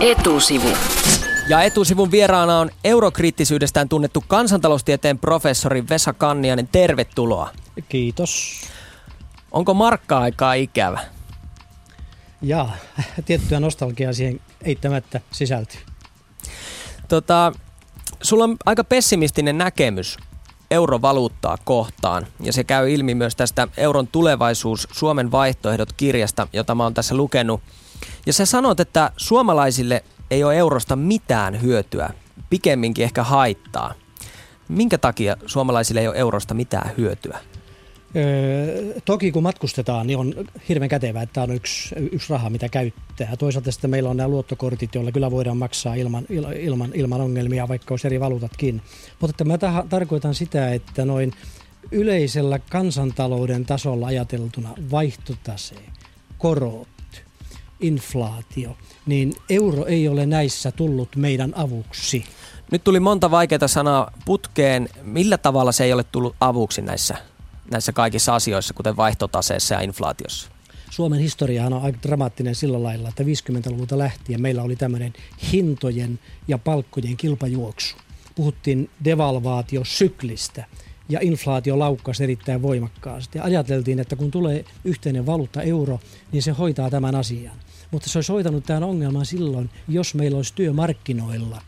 Etusivu. Ja etusivun vieraana on eurokriittisyydestään tunnettu kansantaloustieteen professori Vesa Kannianen. Tervetuloa. Kiitos. Onko markka-aikaa ikävä? Ja tiettyä nostalgiaa siihen eittämättä sisältyy. Tota, sulla on aika pessimistinen näkemys eurovaluuttaa kohtaan. Ja se käy ilmi myös tästä Euron tulevaisuus Suomen vaihtoehdot kirjasta, jota mä oon tässä lukenut. Ja sä sanot, että suomalaisille ei ole eurosta mitään hyötyä, pikemminkin ehkä haittaa. Minkä takia suomalaisille ei ole eurosta mitään hyötyä? Öö, toki kun matkustetaan, niin on hirveän kätevää, että tämä on yksi, yksi raha, mitä käyttää. Toisaalta sitten meillä on nämä luottokortit, joilla kyllä voidaan maksaa ilman, ilman, ilman ongelmia, vaikka olisi eri valuutatkin. Mutta mä täh- tarkoitan sitä, että noin yleisellä kansantalouden tasolla ajateltuna vaihtotase, korot, inflaatio, niin euro ei ole näissä tullut meidän avuksi. Nyt tuli monta vaikeaa sanaa putkeen. Millä tavalla se ei ole tullut avuksi näissä, näissä kaikissa asioissa, kuten vaihtotaseessa ja inflaatiossa? Suomen historiahan on aika dramaattinen sillä lailla, että 50-luvulta lähtien meillä oli tämmöinen hintojen ja palkkojen kilpajuoksu. Puhuttiin devalvaatiosyklistä ja inflaatio laukkasi erittäin voimakkaasti. Ja ajateltiin, että kun tulee yhteinen valuutta euro, niin se hoitaa tämän asian. Mutta se olisi hoitanut tämän ongelman silloin, jos meillä olisi työmarkkinoilla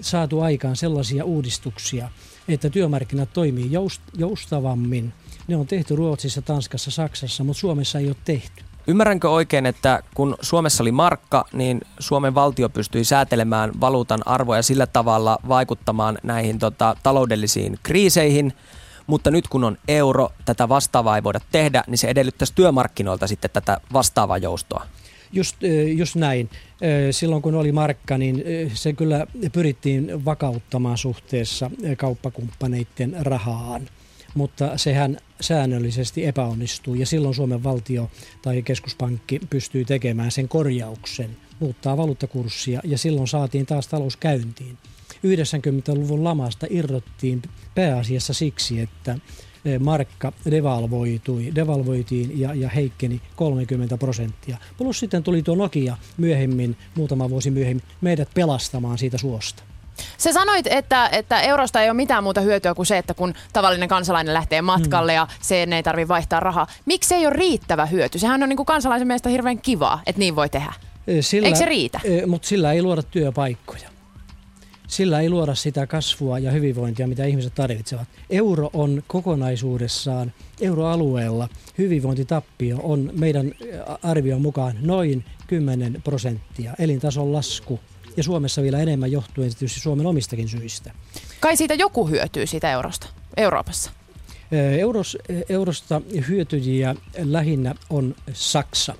saatu aikaan sellaisia uudistuksia, että työmarkkinat toimii joustavammin. Ne on tehty Ruotsissa, Tanskassa, Saksassa, mutta Suomessa ei ole tehty. Ymmärränkö oikein, että kun Suomessa oli markka, niin Suomen valtio pystyi säätelemään valuutan arvoja sillä tavalla vaikuttamaan näihin tota, taloudellisiin kriiseihin, mutta nyt kun on euro, tätä vastaavaa ei voida tehdä, niin se edellyttäisi työmarkkinoilta sitten tätä vastaavaa joustoa. Just, just näin. Silloin kun oli markka, niin se kyllä pyrittiin vakauttamaan suhteessa kauppakumppaneiden rahaan. Mutta sehän säännöllisesti epäonnistuu ja silloin Suomen valtio tai keskuspankki pystyy tekemään sen korjauksen, muuttaa valuuttakurssia ja silloin saatiin taas talous käyntiin. 90-luvun lamasta irrottiin pääasiassa siksi, että markka devalvoitui, devalvoitiin ja, ja heikkeni 30 prosenttia. Plus sitten tuli tuo Nokia myöhemmin, muutama vuosi myöhemmin, meidät pelastamaan siitä suosta. Se sanoit, että, että eurosta ei ole mitään muuta hyötyä kuin se, että kun tavallinen kansalainen lähtee matkalle mm. ja sen ei tarvitse vaihtaa rahaa. Miksi se ei ole riittävä hyöty? Sehän on niin kuin kansalaisen mielestä hirveän kivaa, että niin voi tehdä. Sillä, Eikö se riitä? Mutta sillä ei luoda työpaikkoja sillä ei luoda sitä kasvua ja hyvinvointia, mitä ihmiset tarvitsevat. Euro on kokonaisuudessaan, euroalueella hyvinvointitappio on meidän arvion mukaan noin 10 prosenttia, elintason lasku ja Suomessa vielä enemmän johtuen tietysti Suomen omistakin syistä. Kai siitä joku hyötyy siitä eurosta Euroopassa? Euros, eurosta hyötyjiä lähinnä on Saksa.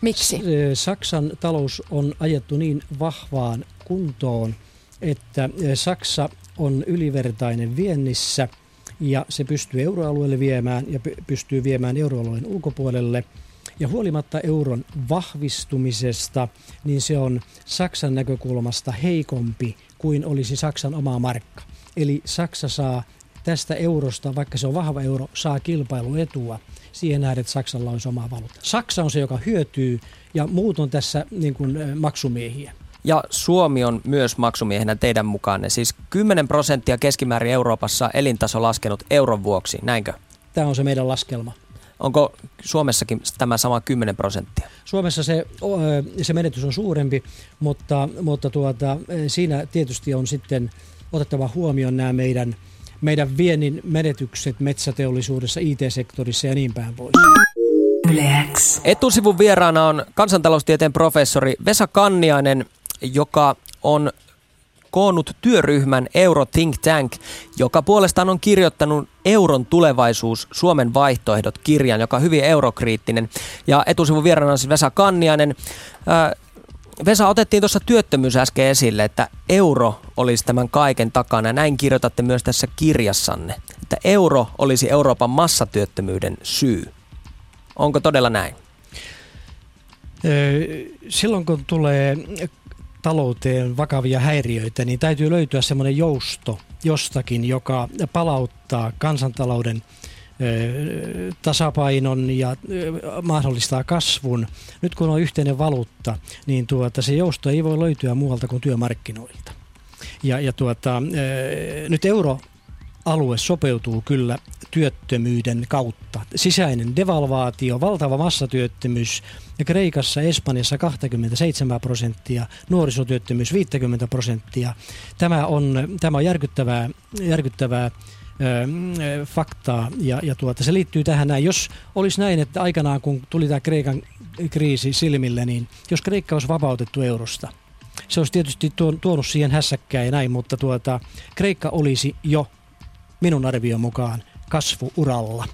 Miksi? Saksan talous on ajettu niin vahvaan kuntoon, että Saksa on ylivertainen viennissä ja se pystyy euroalueelle viemään ja pystyy viemään euroalueen ulkopuolelle. Ja huolimatta euron vahvistumisesta, niin se on Saksan näkökulmasta heikompi kuin olisi Saksan oma markka. Eli Saksa saa tästä eurosta, vaikka se on vahva euro, saa kilpailuetua siihen nähden, että Saksalla olisi oma valuutta. Saksa on se, joka hyötyy ja muut on tässä niin kuin, maksumiehiä. Ja Suomi on myös maksumiehenä teidän mukaanne. Siis 10 prosenttia keskimäärin Euroopassa elintaso laskenut euron vuoksi, näinkö? Tämä on se meidän laskelma. Onko Suomessakin tämä sama 10 prosenttia? Suomessa se, se menetys on suurempi, mutta, mutta tuota, siinä tietysti on sitten otettava huomioon nämä meidän, meidän viennin menetykset metsäteollisuudessa, IT-sektorissa ja niin päin pois. Etusivun vieraana on kansantaloustieteen professori Vesa Kanniainen, joka on koonnut työryhmän Euro Think Tank, joka puolestaan on kirjoittanut Euron tulevaisuus, Suomen vaihtoehdot kirjan, joka on hyvin eurokriittinen. Ja etusivun vieraana on siis Vesa Kanniainen. Vesa, otettiin tuossa työttömyys äsken esille, että euro olisi tämän kaiken takana. Näin kirjoitatte myös tässä kirjassanne, että euro olisi Euroopan massatyöttömyyden syy. Onko todella näin? Silloin kun tulee talouteen vakavia häiriöitä, niin täytyy löytyä semmoinen jousto jostakin, joka palauttaa kansantalouden tasapainon ja mahdollistaa kasvun. Nyt kun on yhteinen valuutta, niin tuota, se jousto ei voi löytyä muualta kuin työmarkkinoilta. Ja, ja tuota, nyt euro alue sopeutuu kyllä työttömyyden kautta. Sisäinen devalvaatio, valtava massatyöttömyys ja Kreikassa, Espanjassa 27 prosenttia, nuorisotyöttömyys 50 prosenttia. Tämä on, tämä on järkyttävää, järkyttävää faktaa ja, ja tuota, se liittyy tähän näin. Jos olisi näin, että aikanaan kun tuli tämä Kreikan kriisi silmille, niin jos Kreikka olisi vapautettu eurosta, se olisi tietysti tuonut siihen hässäkkää ja näin, mutta tuota, Kreikka olisi jo minun arvion mukaan kasvuuralla.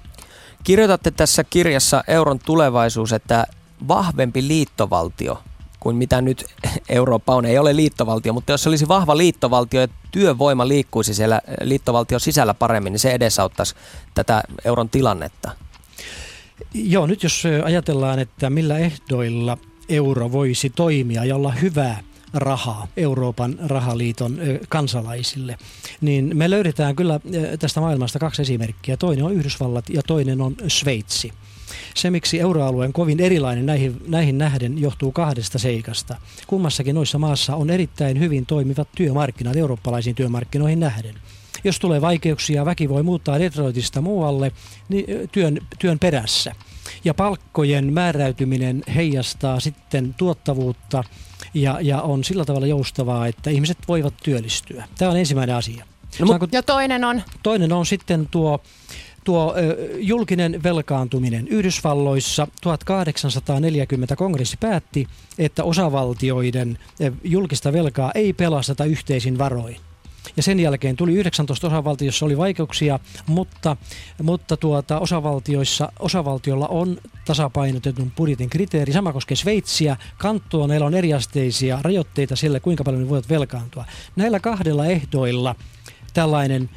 Kirjoitatte tässä kirjassa Euron tulevaisuus, että vahvempi liittovaltio kuin mitä nyt Eurooppa on. Ei ole liittovaltio, mutta jos se olisi vahva liittovaltio ja työvoima liikkuisi siellä liittovaltion sisällä paremmin, niin se edesauttaisi tätä euron tilannetta. Joo, nyt jos ajatellaan, että millä ehdoilla euro voisi toimia ja olla hyvää rahaa Euroopan rahaliiton kansalaisille, niin me löydetään kyllä tästä maailmasta kaksi esimerkkiä. Toinen on Yhdysvallat ja toinen on Sveitsi. Se, miksi euroalueen kovin erilainen näihin, näihin nähden, johtuu kahdesta seikasta. Kummassakin noissa maassa on erittäin hyvin toimivat työmarkkinat eurooppalaisiin työmarkkinoihin nähden. Jos tulee vaikeuksia, väki voi muuttaa Detroitista muualle niin työn, työn perässä. Ja palkkojen määräytyminen heijastaa sitten tuottavuutta ja, ja on sillä tavalla joustavaa, että ihmiset voivat työllistyä. Tämä on ensimmäinen asia. No, Saanko, ja toinen on? Toinen on sitten tuo tuo ö, julkinen velkaantuminen. Yhdysvalloissa 1840 kongressi päätti, että osavaltioiden julkista velkaa ei pelasteta yhteisin varoin. Ja sen jälkeen tuli 19 osavaltiossa oli vaikeuksia, mutta, mutta tuota, osavaltioissa, osavaltiolla on tasapainotetun budjetin kriteeri. Sama koskee Sveitsiä. Kantoneilla on eriasteisia rajoitteita sille, kuinka paljon ne voivat velkaantua. Näillä kahdella ehdoilla tällainen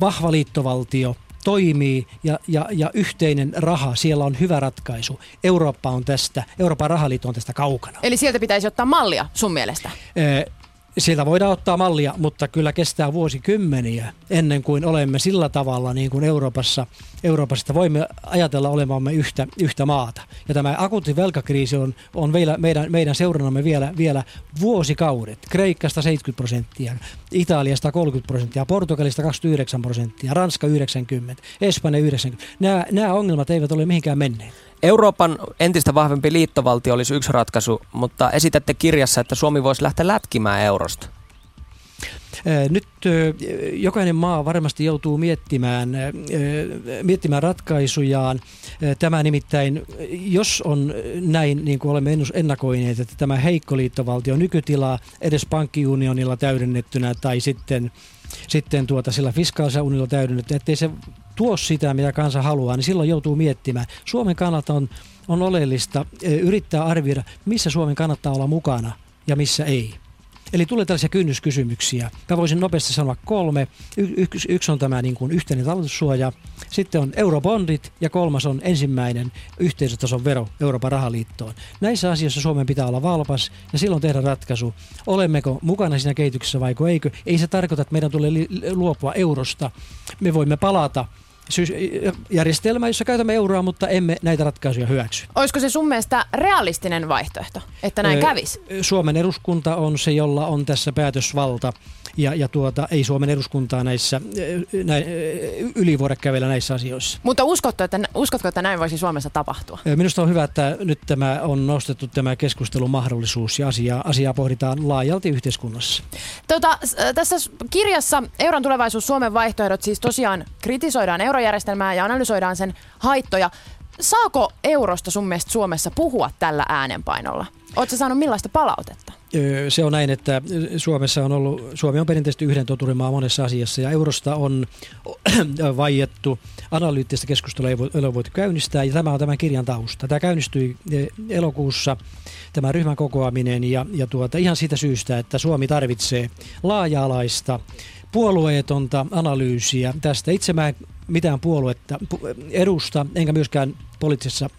vahva liittovaltio toimii ja, ja, ja yhteinen raha, siellä on hyvä ratkaisu. Eurooppa on tästä, Euroopan rahaliitto on tästä kaukana. Eli sieltä pitäisi ottaa mallia sun mielestä? Ee, Sieltä voidaan ottaa mallia, mutta kyllä kestää vuosikymmeniä ennen kuin olemme sillä tavalla niin kuin Euroopassa, Euroopassa voimme ajatella olevamme yhtä, yhtä maata. Ja tämä akuutti velkakriisi on, on vielä, meidän, meidän seurannamme vielä, vielä vuosikaudet. Kreikasta 70 prosenttia, Italiasta 30 prosenttia, Portugalista 29 prosenttia, Ranska 90, Espanja 90. Nämä, nämä ongelmat eivät ole mihinkään menneet. Euroopan entistä vahvempi liittovaltio olisi yksi ratkaisu, mutta esitätte kirjassa, että Suomi voisi lähteä lätkimään eurosta. Nyt jokainen maa varmasti joutuu miettimään, miettimään ratkaisujaan. Tämä nimittäin, jos on näin, niin kuin olemme ennakoineet, että tämä heikko liittovaltio nykytila edes pankkiunionilla täydennettynä tai sitten sitten tuota sillä fiskaalisella unilla täydennettynä, ettei se tuo sitä, mitä kansa haluaa, niin silloin joutuu miettimään. Suomen kannalta on, on oleellista yrittää arvioida, missä Suomen kannattaa olla mukana ja missä ei. Eli tulee tällaisia kynnyskysymyksiä. Mä voisin nopeasti sanoa kolme. Y- yksi, yksi on tämä niin kuin yhteinen talletussuoja, sitten on eurobondit ja kolmas on ensimmäinen yhteisötason vero Euroopan rahaliittoon. Näissä asioissa Suomen pitää olla valpas ja silloin tehdä ratkaisu, olemmeko mukana siinä kehityksessä vai eikö. Ei se tarkoita, että meidän tulee luopua eurosta. Me voimme palata järjestelmä, jossa käytämme euroa, mutta emme näitä ratkaisuja hyväksy. Olisiko se sun mielestä realistinen vaihtoehto, että näin kävisi? Suomen eduskunta on se, jolla on tässä päätösvalta ja, ja tuota, ei Suomen eduskuntaa näissä nä, yli voida kävellä näissä asioissa. Mutta uskotko että, uskotko, että näin voisi Suomessa tapahtua? Minusta on hyvä, että nyt tämä on nostettu tämä keskustelun mahdollisuus ja asiaa, asiaa pohditaan laajalti yhteiskunnassa. Tota, tässä kirjassa Euron tulevaisuus Suomen vaihtoehdot siis tosiaan kritisoidaan eurojärjestelmää ja analysoidaan sen haittoja. Saako eurosta sun mielestä Suomessa puhua tällä äänenpainolla? Oletko saanut millaista palautetta? Se on näin, että Suomessa on ollut, Suomi on perinteisesti yhden toturimaa monessa asiassa ja eurosta on vaiettu, analyyttistä keskustelua ei, ole voitu käynnistää ja tämä on tämän kirjan tausta. Tämä käynnistyi elokuussa tämä ryhmän kokoaminen ja, ja tuota, ihan siitä syystä, että Suomi tarvitsee laaja-alaista puolueetonta analyysiä tästä. Itse mä en mitään puoluetta edusta, enkä myöskään poliittisissa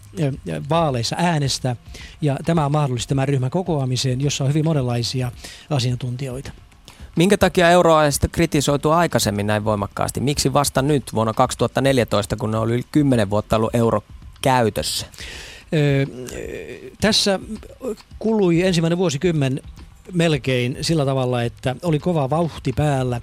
vaaleissa äänestä. Ja tämä on mahdollista tämän ryhmän kokoamiseen, jossa on hyvin monenlaisia asiantuntijoita. Minkä takia euroa on sitten kritisoitu aikaisemmin näin voimakkaasti? Miksi vasta nyt vuonna 2014, kun ne oli yli 10 vuotta ollut euro käytössä? Öö, tässä kului ensimmäinen vuosikymmen melkein sillä tavalla, että oli kova vauhti päällä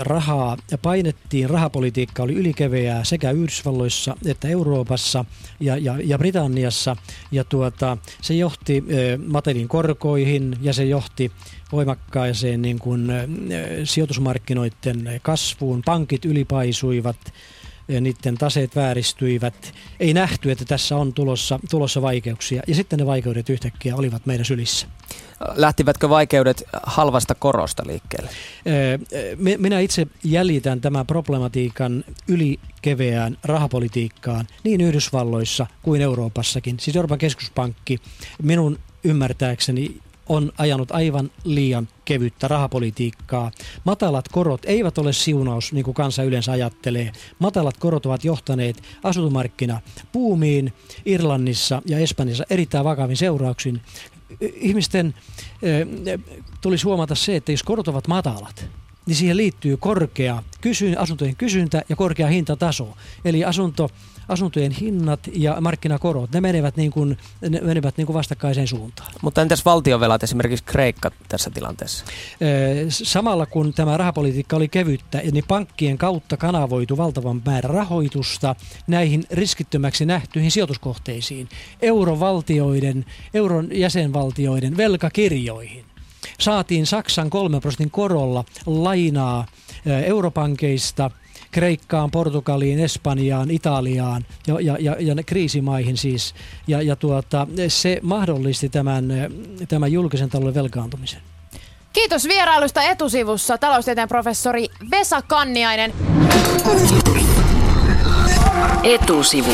rahaa ja painettiin, rahapolitiikka oli ylikeveää sekä Yhdysvalloissa että Euroopassa ja, ja, ja Britanniassa. Ja tuota, se johti matelin korkoihin ja se johti voimakkaaseen niin kuin, sijoitusmarkkinoiden kasvuun. Pankit ylipaisuivat niiden taseet vääristyivät. Ei nähty, että tässä on tulossa, tulossa vaikeuksia. Ja sitten ne vaikeudet yhtäkkiä olivat meidän sylissä. Lähtivätkö vaikeudet halvasta korosta liikkeelle? Minä itse jäljitän tämän problematiikan ylikeveään rahapolitiikkaan niin Yhdysvalloissa kuin Euroopassakin. Siis Euroopan keskuspankki minun ymmärtääkseni on ajanut aivan liian kevyttä rahapolitiikkaa. Matalat korot eivät ole siunaus, niin kuin kansa yleensä ajattelee. Matalat korot ovat johtaneet asuntomarkkina puumiin Irlannissa ja Espanjassa erittäin vakavin seurauksin. Ihmisten äh, tulisi huomata se, että jos korot ovat matalat, niin siihen liittyy korkea kysy, asuntojen kysyntä ja korkea hintataso. Eli asunto asuntojen hinnat ja markkinakorot, ne menevät, niin kuin, ne menevät niin kuin vastakkaiseen suuntaan. Mutta entäs valtiovelat, esimerkiksi Kreikka tässä tilanteessa? Samalla kun tämä rahapolitiikka oli kevyttä, niin pankkien kautta kanavoitu valtavan määrä rahoitusta näihin riskittömäksi nähtyihin sijoituskohteisiin, eurovaltioiden, euron jäsenvaltioiden velkakirjoihin saatiin Saksan 3 prosentin korolla lainaa europankeista Kreikkaan, Portugaliin, Espanjaan, Italiaan ja, ja, ja, ja kriisimaihin siis. Ja, ja tuota, se mahdollisti tämän, tämän julkisen talouden velkaantumisen. Kiitos vierailusta etusivussa taloustieteen professori Vesa Kanniainen. Etusivu.